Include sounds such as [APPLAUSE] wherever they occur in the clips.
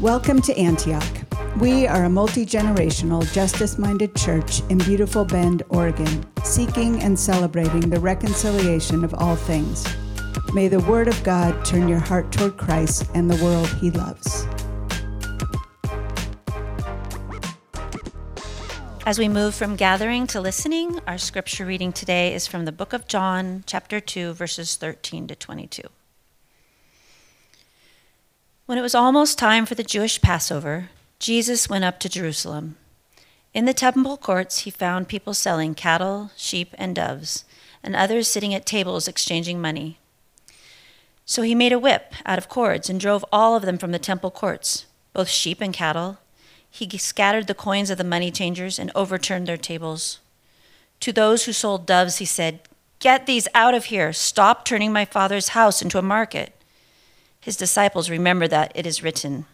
Welcome to Antioch. We are a multi generational, justice minded church in beautiful Bend, Oregon, seeking and celebrating the reconciliation of all things. May the Word of God turn your heart toward Christ and the world He loves. As we move from gathering to listening, our scripture reading today is from the book of John, chapter 2, verses 13 to 22. When it was almost time for the Jewish Passover, Jesus went up to Jerusalem. In the temple courts, he found people selling cattle, sheep, and doves, and others sitting at tables exchanging money. So he made a whip out of cords and drove all of them from the temple courts, both sheep and cattle. He scattered the coins of the money changers and overturned their tables. To those who sold doves, he said, Get these out of here. Stop turning my father's house into a market. His disciples remember that it is written,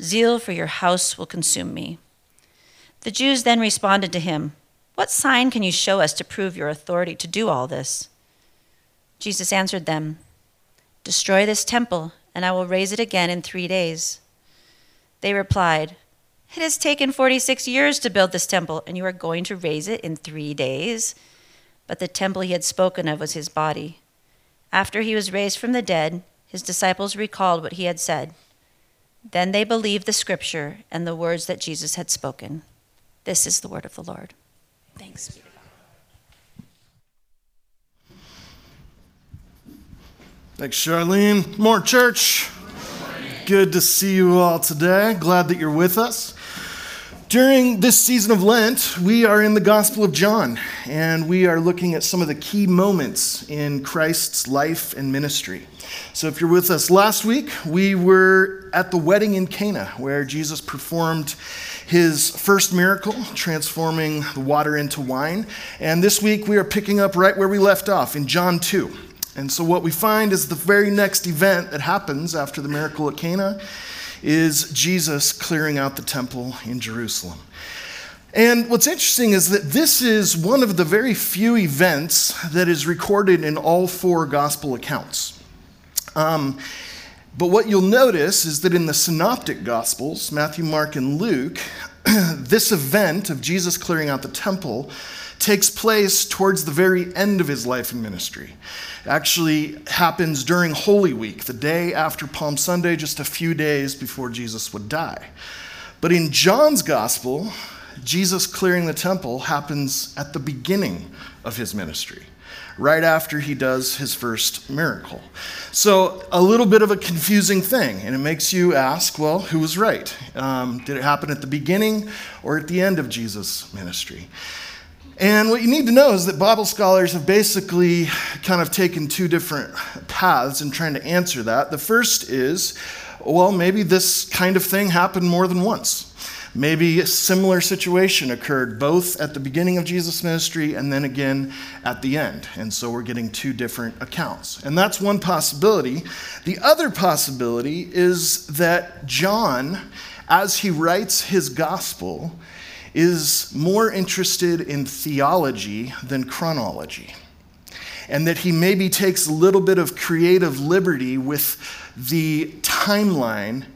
Zeal for your house will consume me. The Jews then responded to him, What sign can you show us to prove your authority to do all this? Jesus answered them, Destroy this temple, and I will raise it again in three days. They replied, It has taken 46 years to build this temple, and you are going to raise it in three days? But the temple he had spoken of was his body. After he was raised from the dead, his disciples recalled what he had said. Then they believed the scripture and the words that Jesus had spoken. This is the word of the Lord. Thanks be to God. Thanks, Charlene. More church. Good to see you all today. Glad that you're with us. During this season of Lent, we are in the Gospel of John, and we are looking at some of the key moments in Christ's life and ministry. So, if you're with us last week, we were at the wedding in Cana, where Jesus performed his first miracle, transforming the water into wine. And this week, we are picking up right where we left off in John 2. And so, what we find is the very next event that happens after the miracle at Cana is Jesus clearing out the temple in Jerusalem. And what's interesting is that this is one of the very few events that is recorded in all four gospel accounts. Um, but what you'll notice is that in the synoptic gospels, Matthew, Mark, and Luke, [CLEARS THROAT] this event of Jesus clearing out the temple takes place towards the very end of his life and ministry. It actually happens during Holy Week, the day after Palm Sunday, just a few days before Jesus would die. But in John's gospel, Jesus clearing the temple happens at the beginning of his ministry, right after he does his first miracle. So, a little bit of a confusing thing, and it makes you ask well, who was right? Um, did it happen at the beginning or at the end of Jesus' ministry? And what you need to know is that Bible scholars have basically kind of taken two different paths in trying to answer that. The first is, well, maybe this kind of thing happened more than once. Maybe a similar situation occurred both at the beginning of Jesus' ministry and then again at the end. And so we're getting two different accounts. And that's one possibility. The other possibility is that John, as he writes his gospel, is more interested in theology than chronology. And that he maybe takes a little bit of creative liberty with the timeline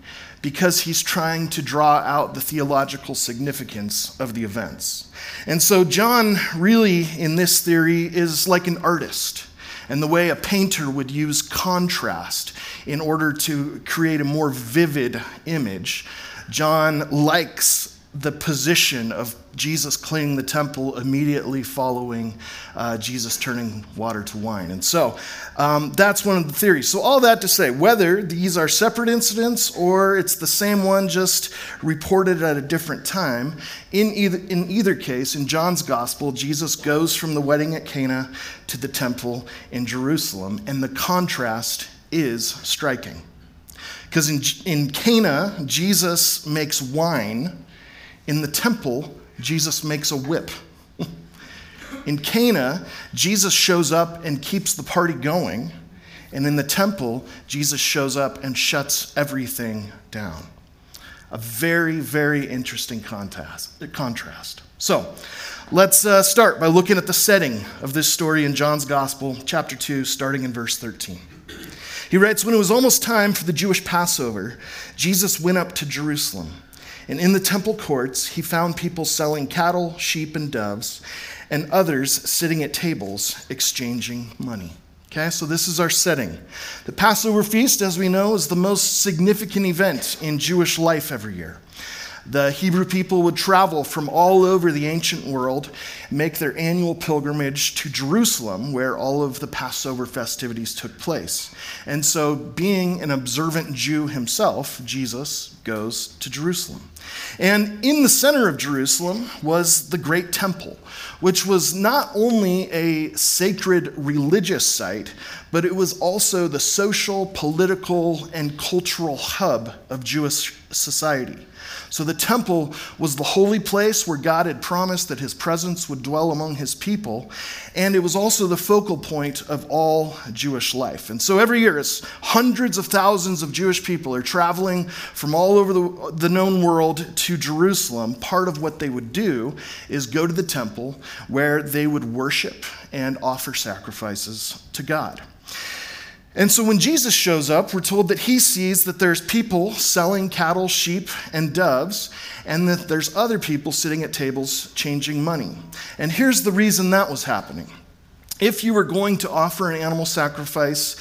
because he's trying to draw out the theological significance of the events. And so, John really, in this theory, is like an artist. And the way a painter would use contrast in order to create a more vivid image, John likes the position of Jesus cleaning the temple immediately following uh, Jesus turning water to wine. And so um, that's one of the theories. So, all that to say, whether these are separate incidents or it's the same one just reported at a different time, in either, in either case, in John's gospel, Jesus goes from the wedding at Cana to the temple in Jerusalem, and the contrast is striking. Because in, in Cana, Jesus makes wine in the temple, Jesus makes a whip. in Cana, Jesus shows up and keeps the party going. And in the temple, Jesus shows up and shuts everything down. A very, very interesting contrast. So, let's uh, start by looking at the setting of this story in John's Gospel, chapter 2, starting in verse 13. He writes When it was almost time for the Jewish Passover, Jesus went up to Jerusalem. And in the temple courts, he found people selling cattle, sheep, and doves, and others sitting at tables exchanging money. Okay, so this is our setting. The Passover feast, as we know, is the most significant event in Jewish life every year. The Hebrew people would travel from all over the ancient world, make their annual pilgrimage to Jerusalem, where all of the Passover festivities took place. And so, being an observant Jew himself, Jesus goes to Jerusalem. And in the center of Jerusalem was the great temple, which was not only a sacred religious site, but it was also the social, political, and cultural hub of Jewish society. So the temple was the holy place where God had promised that his presence would dwell among his people. And it was also the focal point of all Jewish life. And so every year, as hundreds of thousands of Jewish people are traveling from all over the, the known world to Jerusalem, part of what they would do is go to the temple where they would worship and offer sacrifices to God. And so when Jesus shows up, we're told that he sees that there's people selling cattle, sheep, and doves, and that there's other people sitting at tables changing money. And here's the reason that was happening. If you were going to offer an animal sacrifice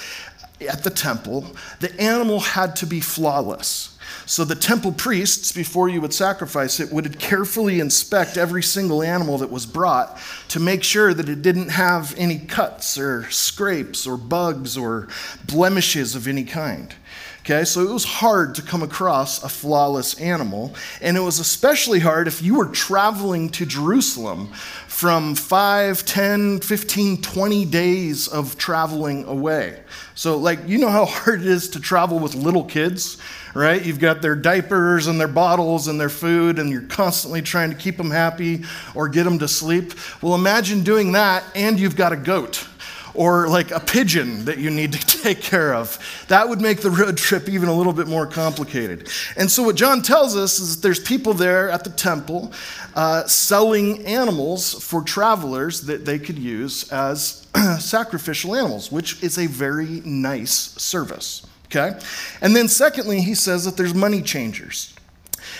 at the temple, the animal had to be flawless. So the temple priests, before you would sacrifice it, would carefully inspect every single animal that was brought to make sure that it didn't have any cuts or scrapes or bugs or blemishes of any kind. Okay, so it was hard to come across a flawless animal, and it was especially hard if you were traveling to Jerusalem from 5, 10, 15, 20 days of traveling away. So, like, you know how hard it is to travel with little kids, right? You've got their diapers and their bottles and their food, and you're constantly trying to keep them happy or get them to sleep. Well, imagine doing that, and you've got a goat or like a pigeon that you need to [LAUGHS] take care of. That would make the road trip even a little bit more complicated. And so, what John tells us is that there's people there at the temple uh, selling animals for travelers that they could use as [CLEARS THROAT] sacrificial animals, which is a very nice service. Okay? And then, secondly, he says that there's money changers.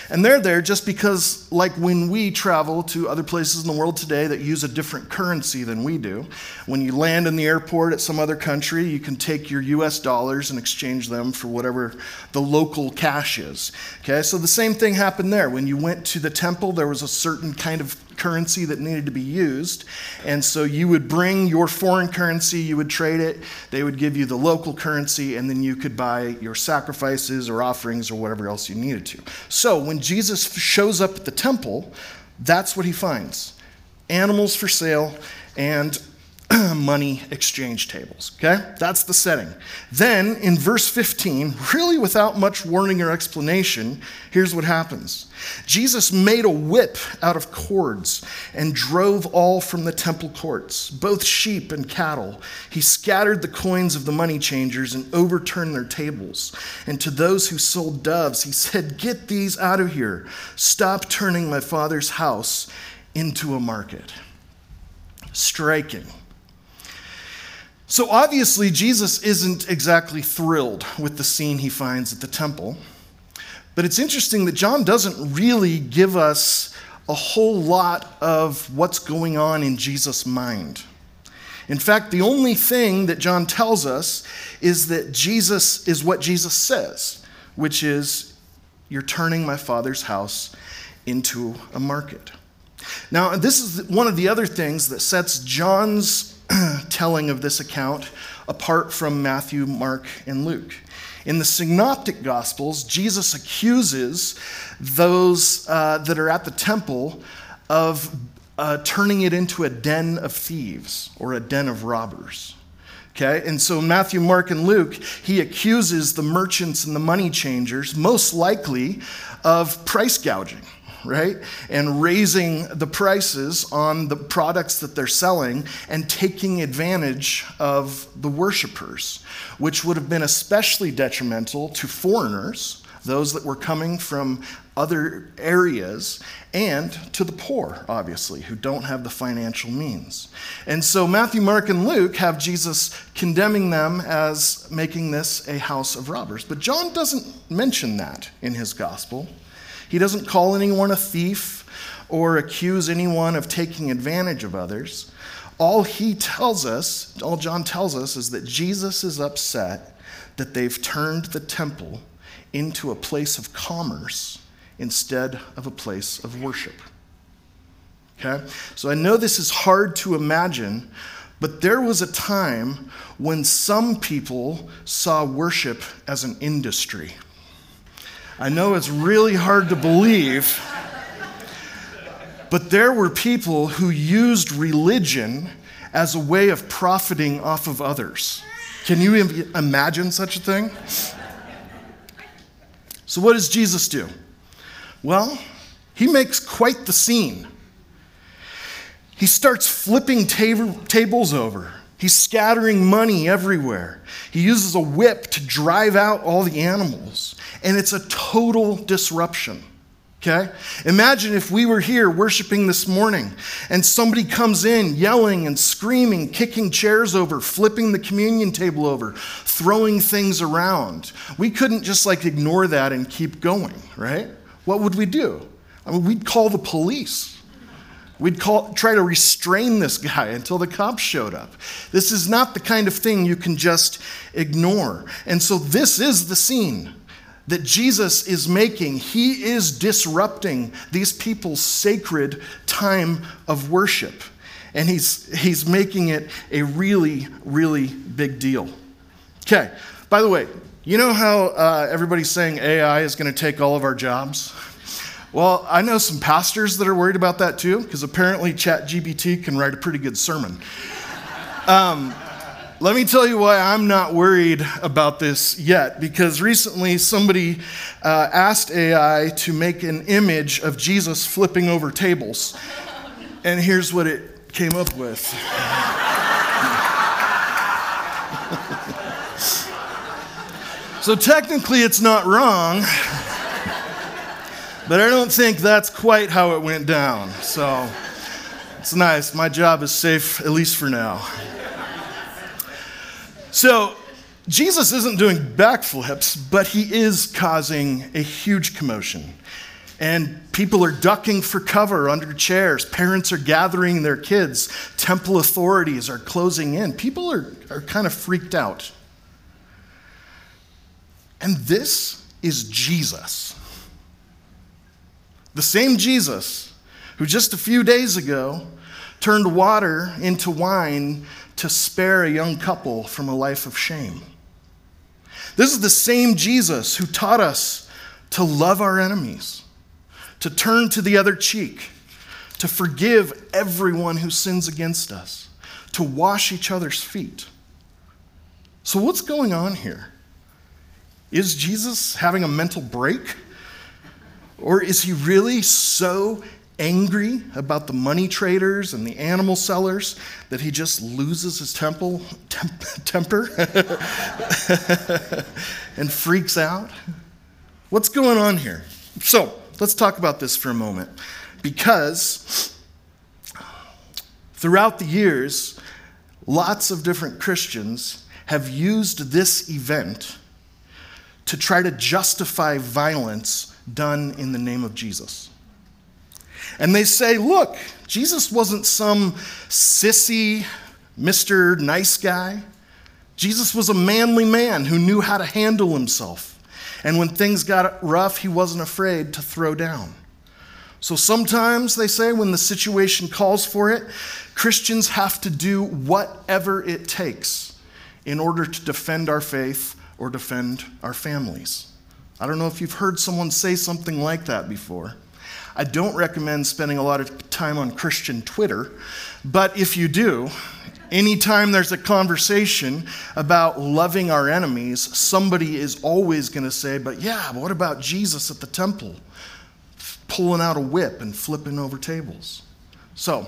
And they're there just because, like when we travel to other places in the world today that use a different currency than we do, when you land in the airport at some other country, you can take your US dollars and exchange them for whatever the local cash is. Okay, so the same thing happened there. When you went to the temple, there was a certain kind of currency that needed to be used. And so you would bring your foreign currency, you would trade it, they would give you the local currency, and then you could buy your sacrifices or offerings or whatever else you needed to. So when Jesus shows up at the temple, that's what he finds animals for sale and [CLEARS THROAT] money exchange tables. Okay? That's the setting. Then in verse 15, really without much warning or explanation, here's what happens Jesus made a whip out of cords and drove all from the temple courts, both sheep and cattle. He scattered the coins of the money changers and overturned their tables. And to those who sold doves, he said, Get these out of here. Stop turning my father's house into a market. Striking. So obviously, Jesus isn't exactly thrilled with the scene he finds at the temple. But it's interesting that John doesn't really give us a whole lot of what's going on in Jesus' mind. In fact, the only thing that John tells us is that Jesus is what Jesus says, which is, You're turning my father's house into a market. Now, this is one of the other things that sets John's [CLEARS THROAT] telling of this account apart from Matthew, Mark, and Luke. In the Synoptic Gospels, Jesus accuses those uh, that are at the temple of uh, turning it into a den of thieves or a den of robbers. Okay, and so Matthew, Mark, and Luke, he accuses the merchants and the money changers, most likely, of price gouging right? And raising the prices on the products that they're selling and taking advantage of the worshipers, which would have been especially detrimental to foreigners, those that were coming from other areas and to the poor, obviously, who don't have the financial means. And so Matthew, Mark, and Luke have Jesus condemning them as making this a house of robbers. But John doesn't mention that in his gospel. He doesn't call anyone a thief or accuse anyone of taking advantage of others. All he tells us, all John tells us, is that Jesus is upset that they've turned the temple into a place of commerce instead of a place of worship. Okay? So I know this is hard to imagine, but there was a time when some people saw worship as an industry. I know it's really hard to believe, but there were people who used religion as a way of profiting off of others. Can you imagine such a thing? So, what does Jesus do? Well, he makes quite the scene. He starts flipping tab- tables over. He's scattering money everywhere. He uses a whip to drive out all the animals. And it's a total disruption. Okay? Imagine if we were here worshiping this morning and somebody comes in yelling and screaming, kicking chairs over, flipping the communion table over, throwing things around. We couldn't just like ignore that and keep going, right? What would we do? I mean, we'd call the police. We'd call, try to restrain this guy until the cops showed up. This is not the kind of thing you can just ignore. And so, this is the scene that Jesus is making. He is disrupting these people's sacred time of worship. And he's, he's making it a really, really big deal. Okay, by the way, you know how uh, everybody's saying AI is going to take all of our jobs? Well, I know some pastors that are worried about that too, because apparently ChatGPT can write a pretty good sermon. Um, let me tell you why I'm not worried about this yet, because recently somebody uh, asked AI to make an image of Jesus flipping over tables. And here's what it came up with. [LAUGHS] so technically, it's not wrong, but I don't think that's quite how it went down. So it's nice. My job is safe, at least for now. So, Jesus isn't doing backflips, but he is causing a huge commotion. And people are ducking for cover under chairs. Parents are gathering their kids. Temple authorities are closing in. People are, are kind of freaked out. And this is Jesus. The same Jesus who just a few days ago turned water into wine to spare a young couple from a life of shame. This is the same Jesus who taught us to love our enemies, to turn to the other cheek, to forgive everyone who sins against us, to wash each other's feet. So, what's going on here? Is Jesus having a mental break? Or is he really so angry about the money traders and the animal sellers that he just loses his temple, temp, [LAUGHS] temper [LAUGHS] and freaks out? What's going on here? So let's talk about this for a moment because throughout the years, lots of different Christians have used this event to try to justify violence done in the name of Jesus. And they say, look, Jesus wasn't some sissy Mr. Nice Guy. Jesus was a manly man who knew how to handle himself. And when things got rough, he wasn't afraid to throw down. So sometimes they say when the situation calls for it, Christians have to do whatever it takes in order to defend our faith or defend our families. I don't know if you've heard someone say something like that before. I don't recommend spending a lot of time on Christian Twitter, but if you do, anytime there's a conversation about loving our enemies, somebody is always going to say, But yeah, but what about Jesus at the temple? Pulling out a whip and flipping over tables. So,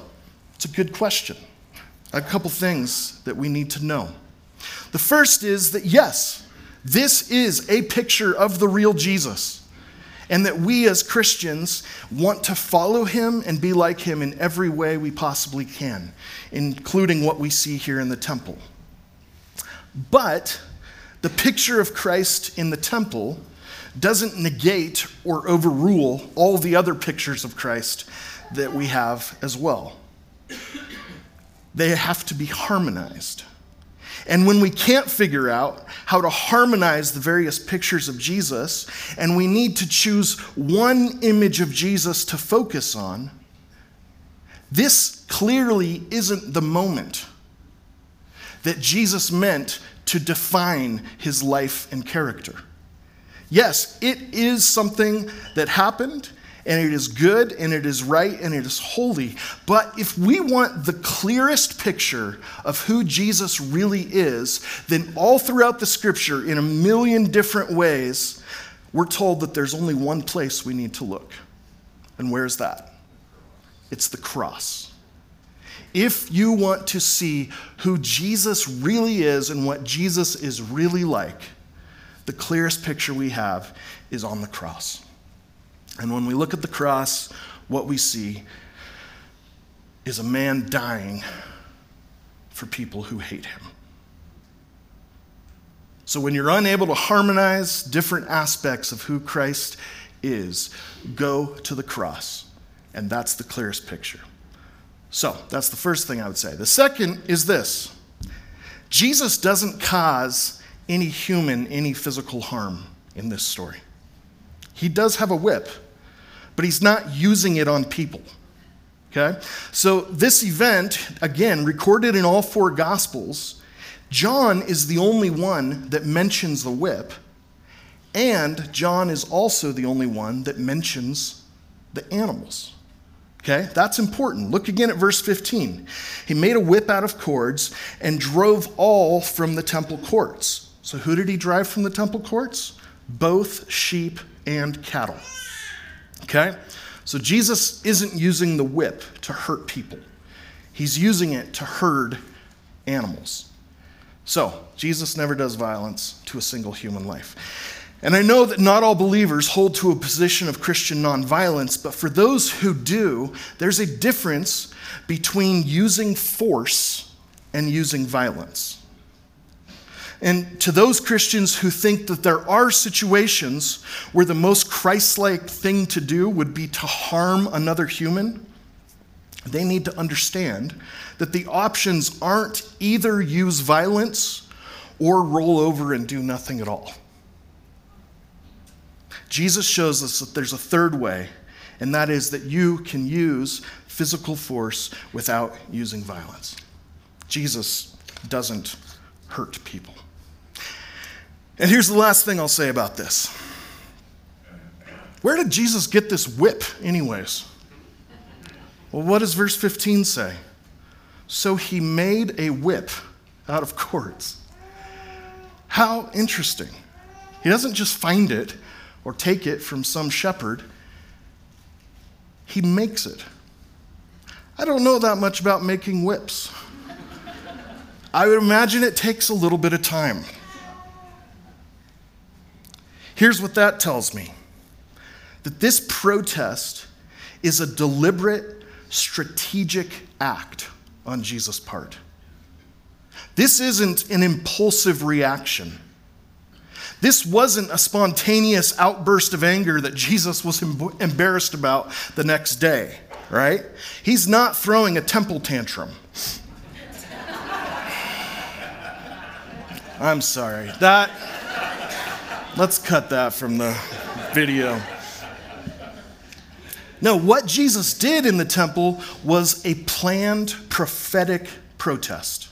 it's a good question. A couple things that we need to know. The first is that yes, this is a picture of the real Jesus. And that we as Christians want to follow him and be like him in every way we possibly can, including what we see here in the temple. But the picture of Christ in the temple doesn't negate or overrule all the other pictures of Christ that we have as well. They have to be harmonized. And when we can't figure out how to harmonize the various pictures of Jesus, and we need to choose one image of Jesus to focus on, this clearly isn't the moment that Jesus meant to define his life and character. Yes, it is something that happened, and it is good, and it is right, and it is holy. But if we want the clearest picture of who Jesus really is, then all throughout the scripture, in a million different ways, we're told that there's only one place we need to look. And where's that? It's the cross. If you want to see who Jesus really is and what Jesus is really like, the clearest picture we have is on the cross. And when we look at the cross, what we see is a man dying for people who hate him. So when you're unable to harmonize different aspects of who Christ is, go to the cross. And that's the clearest picture. So that's the first thing I would say. The second is this Jesus doesn't cause any human any physical harm in this story. He does have a whip, but he's not using it on people. Okay? So, this event, again, recorded in all four Gospels, John is the only one that mentions the whip, and John is also the only one that mentions the animals. Okay, that's important. Look again at verse 15. He made a whip out of cords and drove all from the temple courts. So, who did he drive from the temple courts? Both sheep and cattle. Okay? So, Jesus isn't using the whip to hurt people, he's using it to herd animals. So, Jesus never does violence to a single human life. And I know that not all believers hold to a position of Christian nonviolence, but for those who do, there's a difference between using force and using violence. And to those Christians who think that there are situations where the most Christ like thing to do would be to harm another human, they need to understand that the options aren't either use violence or roll over and do nothing at all. Jesus shows us that there's a third way, and that is that you can use physical force without using violence. Jesus doesn't hurt people. And here's the last thing I'll say about this. Where did Jesus get this whip, anyways? Well, what does verse 15 say? So he made a whip out of cords. How interesting. He doesn't just find it or take it from some shepherd, he makes it. I don't know that much about making whips. I would imagine it takes a little bit of time. Here's what that tells me that this protest is a deliberate, strategic act on Jesus' part. This isn't an impulsive reaction. This wasn't a spontaneous outburst of anger that Jesus was embarrassed about the next day, right? He's not throwing a temple tantrum. I'm sorry. That Let's cut that from the video. No, what Jesus did in the temple was a planned prophetic protest.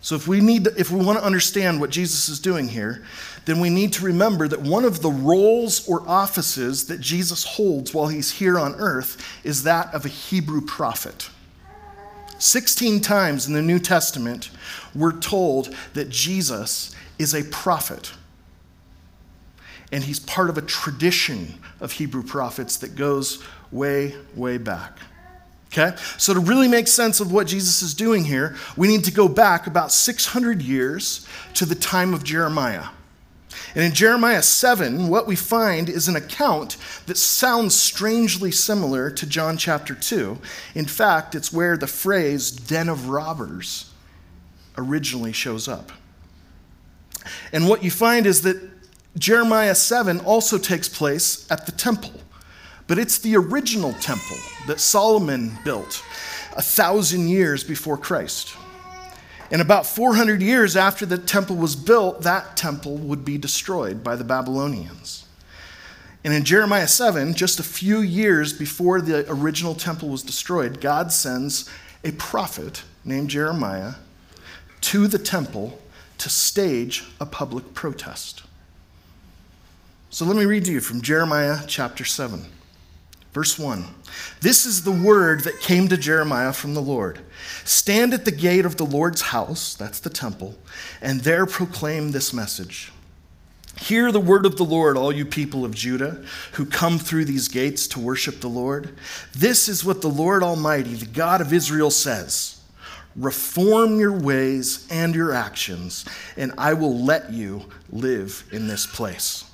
So if we need to, if we want to understand what Jesus is doing here, then we need to remember that one of the roles or offices that Jesus holds while he's here on earth is that of a Hebrew prophet. 16 times in the New Testament, we're told that Jesus is a prophet and he's part of a tradition of Hebrew prophets that goes way, way back. Okay? So, to really make sense of what Jesus is doing here, we need to go back about 600 years to the time of Jeremiah. And in Jeremiah 7, what we find is an account that sounds strangely similar to John chapter 2. In fact, it's where the phrase den of robbers originally shows up. And what you find is that Jeremiah 7 also takes place at the temple, but it's the original temple that Solomon built a thousand years before Christ. And about 400 years after the temple was built, that temple would be destroyed by the Babylonians. And in Jeremiah 7, just a few years before the original temple was destroyed, God sends a prophet named Jeremiah to the temple to stage a public protest. So let me read to you from Jeremiah chapter 7, verse 1. This is the word that came to Jeremiah from the Lord Stand at the gate of the Lord's house, that's the temple, and there proclaim this message. Hear the word of the Lord, all you people of Judah who come through these gates to worship the Lord. This is what the Lord Almighty, the God of Israel, says Reform your ways and your actions, and I will let you live in this place.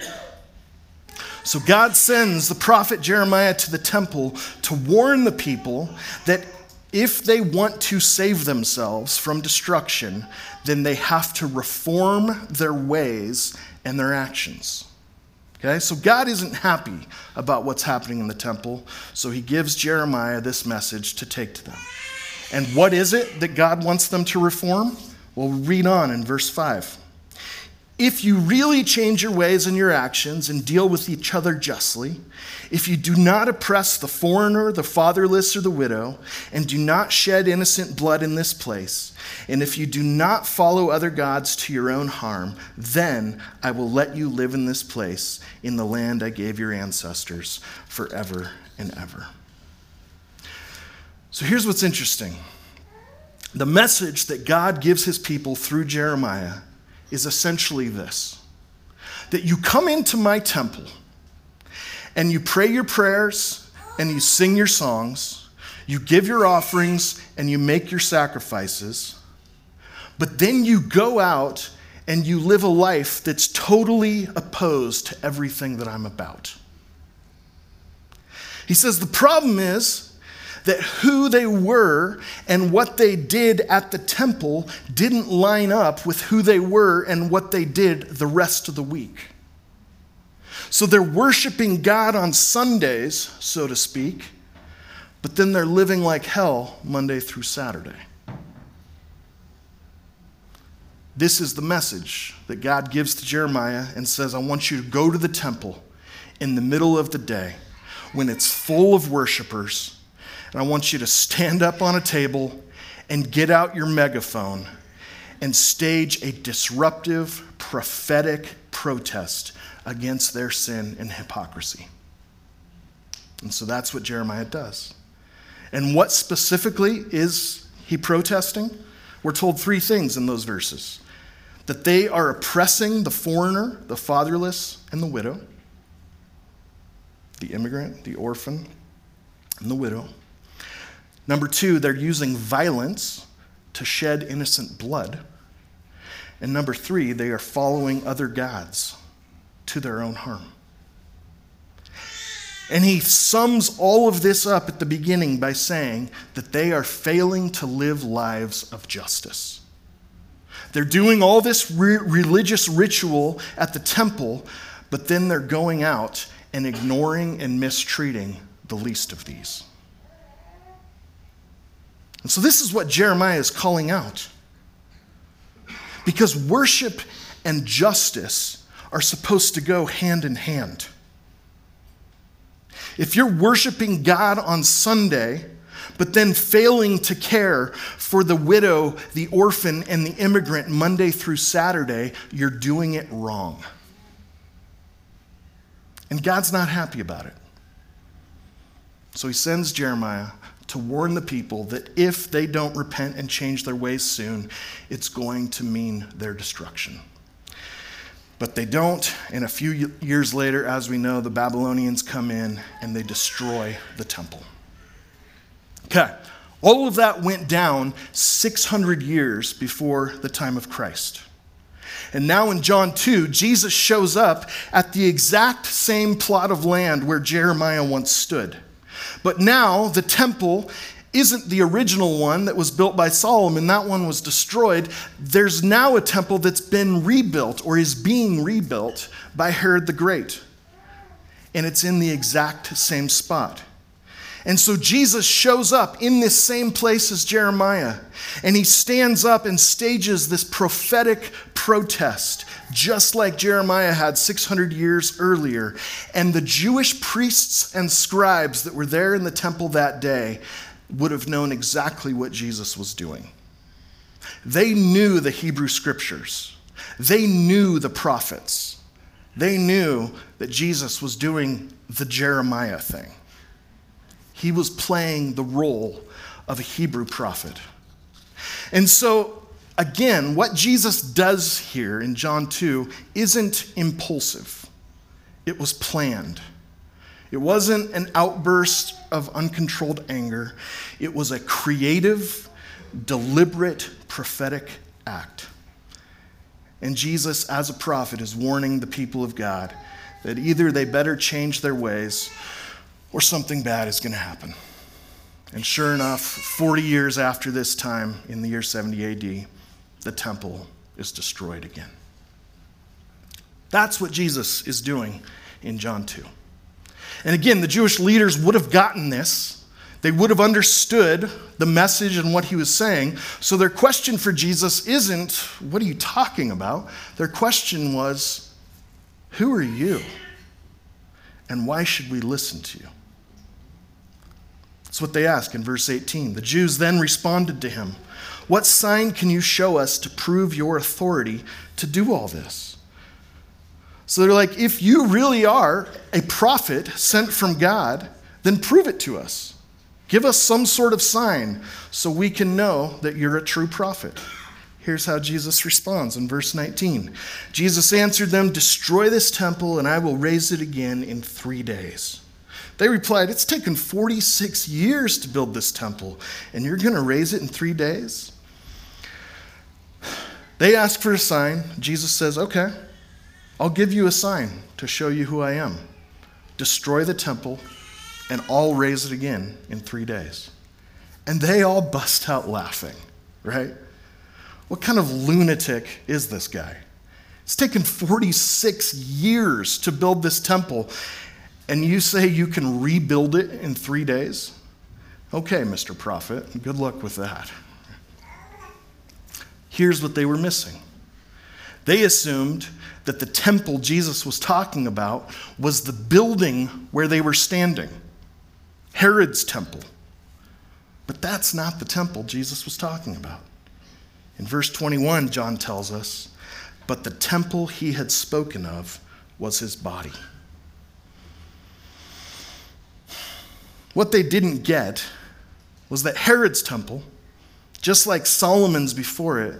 So God sends the prophet Jeremiah to the temple to warn the people that if they want to save themselves from destruction, then they have to reform their ways and their actions. Okay, so God isn't happy about what's happening in the temple, so he gives Jeremiah this message to take to them. And what is it that God wants them to reform? Well, read on in verse 5. If you really change your ways and your actions and deal with each other justly, if you do not oppress the foreigner, the fatherless, or the widow, and do not shed innocent blood in this place, and if you do not follow other gods to your own harm, then I will let you live in this place, in the land I gave your ancestors forever and ever. So here's what's interesting the message that God gives his people through Jeremiah is essentially this that you come into my temple and you pray your prayers and you sing your songs, you give your offerings and you make your sacrifices, but then you go out and you live a life that's totally opposed to everything that I'm about. He says the problem is that who they were and what they did at the temple didn't line up with who they were and what they did the rest of the week. So they're worshiping God on Sundays, so to speak, but then they're living like hell Monday through Saturday. This is the message that God gives to Jeremiah and says, I want you to go to the temple in the middle of the day when it's full of worshipers and I want you to stand up on a table and get out your megaphone and stage a disruptive, prophetic protest against their sin and hypocrisy. And so that's what Jeremiah does. And what specifically is he protesting? We're told three things in those verses that they are oppressing the foreigner, the fatherless, and the widow, the immigrant, the orphan, and the widow. Number two, they're using violence to shed innocent blood. And number three, they are following other gods to their own harm. And he sums all of this up at the beginning by saying that they are failing to live lives of justice. They're doing all this re- religious ritual at the temple, but then they're going out and ignoring and mistreating the least of these. And so this is what Jeremiah is calling out. Because worship and justice are supposed to go hand in hand. If you're worshiping God on Sunday, but then failing to care for the widow, the orphan, and the immigrant Monday through Saturday, you're doing it wrong. And God's not happy about it. So he sends Jeremiah to warn the people that if they don't repent and change their ways soon, it's going to mean their destruction. But they don't, and a few years later, as we know, the Babylonians come in and they destroy the temple. Okay, all of that went down 600 years before the time of Christ. And now in John 2, Jesus shows up at the exact same plot of land where Jeremiah once stood. But now the temple isn't the original one that was built by Solomon. That one was destroyed. There's now a temple that's been rebuilt or is being rebuilt by Herod the Great. And it's in the exact same spot. And so Jesus shows up in this same place as Jeremiah, and he stands up and stages this prophetic protest, just like Jeremiah had 600 years earlier. And the Jewish priests and scribes that were there in the temple that day would have known exactly what Jesus was doing. They knew the Hebrew scriptures, they knew the prophets, they knew that Jesus was doing the Jeremiah thing. He was playing the role of a Hebrew prophet. And so, again, what Jesus does here in John 2 isn't impulsive, it was planned. It wasn't an outburst of uncontrolled anger, it was a creative, deliberate, prophetic act. And Jesus, as a prophet, is warning the people of God that either they better change their ways or something bad is going to happen. And sure enough, 40 years after this time, in the year 70 AD, the temple is destroyed again. That's what Jesus is doing in John 2. And again, the Jewish leaders would have gotten this. They would have understood the message and what he was saying. So their question for Jesus isn't, What are you talking about? Their question was, Who are you? And why should we listen to you? That's what they ask in verse 18. The Jews then responded to him, What sign can you show us to prove your authority to do all this? So they're like, if you really are a prophet sent from God, then prove it to us. Give us some sort of sign so we can know that you're a true prophet. Here's how Jesus responds in verse 19 Jesus answered them, Destroy this temple, and I will raise it again in three days. They replied, It's taken 46 years to build this temple, and you're going to raise it in three days? They ask for a sign. Jesus says, Okay, I'll give you a sign to show you who I am. Destroy the temple, and I'll raise it again in three days. And they all bust out laughing, right? What kind of lunatic is this guy? It's taken 46 years to build this temple, and you say you can rebuild it in three days? Okay, Mr. Prophet, good luck with that. Here's what they were missing they assumed that the temple Jesus was talking about was the building where they were standing, Herod's temple. But that's not the temple Jesus was talking about. In verse 21, John tells us, but the temple he had spoken of was his body. What they didn't get was that Herod's temple, just like Solomon's before it,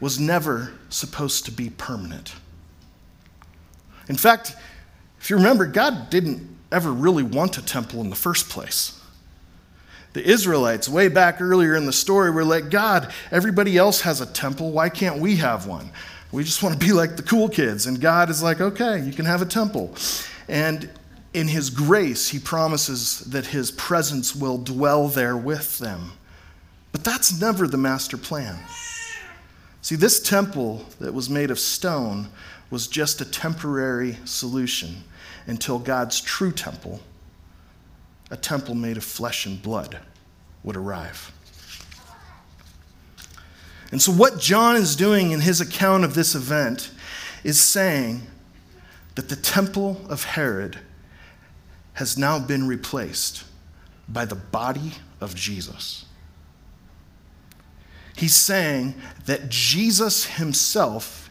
was never supposed to be permanent. In fact, if you remember, God didn't ever really want a temple in the first place. The Israelites, way back earlier in the story, were like, God, everybody else has a temple. Why can't we have one? We just want to be like the cool kids. And God is like, okay, you can have a temple. And in His grace, He promises that His presence will dwell there with them. But that's never the master plan. See, this temple that was made of stone was just a temporary solution until God's true temple, a temple made of flesh and blood, would arrive. And so, what John is doing in his account of this event is saying that the temple of Herod has now been replaced by the body of Jesus. He's saying that Jesus himself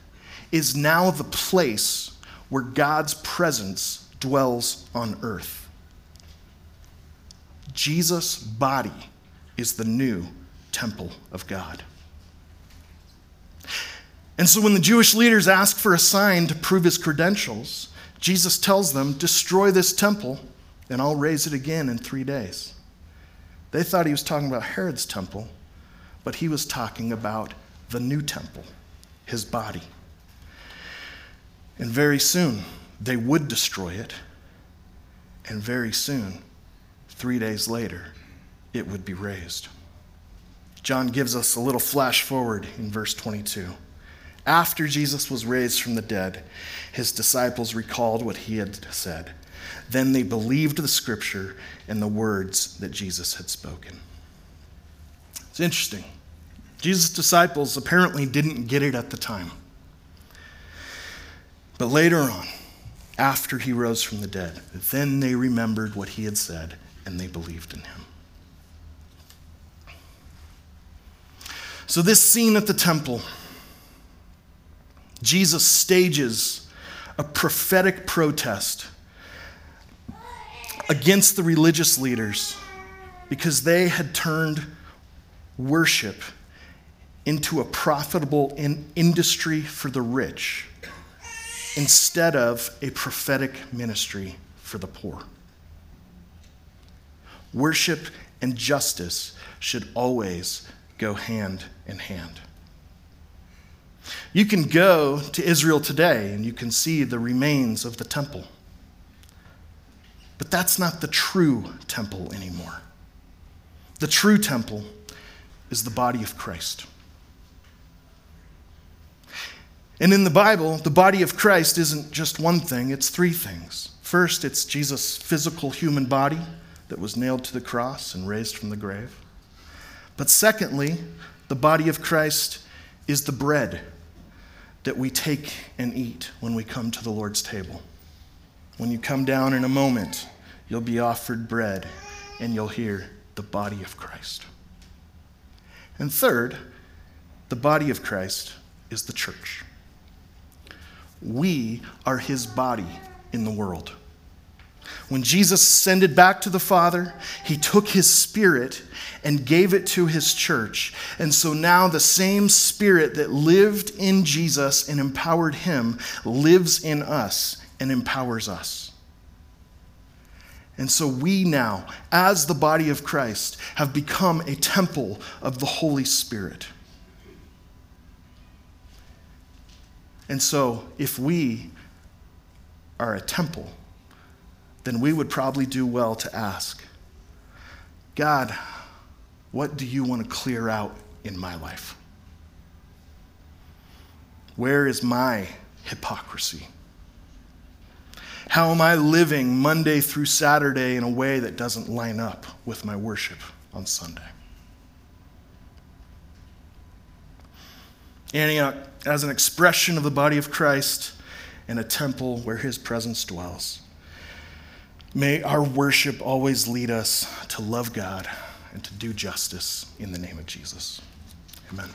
is now the place where God's presence dwells on earth. Jesus' body is the new temple of God. And so when the Jewish leaders ask for a sign to prove his credentials, Jesus tells them, Destroy this temple, and I'll raise it again in three days. They thought he was talking about Herod's temple, but he was talking about the new temple, his body. And very soon, they would destroy it. And very soon, three days later, it would be raised. John gives us a little flash forward in verse 22. After Jesus was raised from the dead, his disciples recalled what he had said. Then they believed the scripture and the words that Jesus had spoken. It's interesting. Jesus' disciples apparently didn't get it at the time. But later on, after he rose from the dead, then they remembered what he had said and they believed in him. So, this scene at the temple, Jesus stages a prophetic protest against the religious leaders because they had turned worship into a profitable in industry for the rich instead of a prophetic ministry for the poor. Worship and justice should always go hand in hand. You can go to Israel today and you can see the remains of the temple. But that's not the true temple anymore. The true temple is the body of Christ. And in the Bible, the body of Christ isn't just one thing, it's three things. First, it's Jesus' physical human body that was nailed to the cross and raised from the grave. But secondly, the body of Christ is the bread that we take and eat when we come to the Lord's table. When you come down in a moment, you'll be offered bread and you'll hear the body of Christ. And third, the body of Christ is the church. We are his body in the world. When Jesus ascended back to the Father, he took his spirit and gave it to his church. And so now the same spirit that lived in Jesus and empowered him lives in us and empowers us. And so we now, as the body of Christ, have become a temple of the Holy Spirit. And so, if we are a temple, then we would probably do well to ask God, what do you want to clear out in my life? Where is my hypocrisy? How am I living Monday through Saturday in a way that doesn't line up with my worship on Sunday? Antioch, as an expression of the body of Christ and a temple where his presence dwells. May our worship always lead us to love God and to do justice in the name of Jesus. Amen.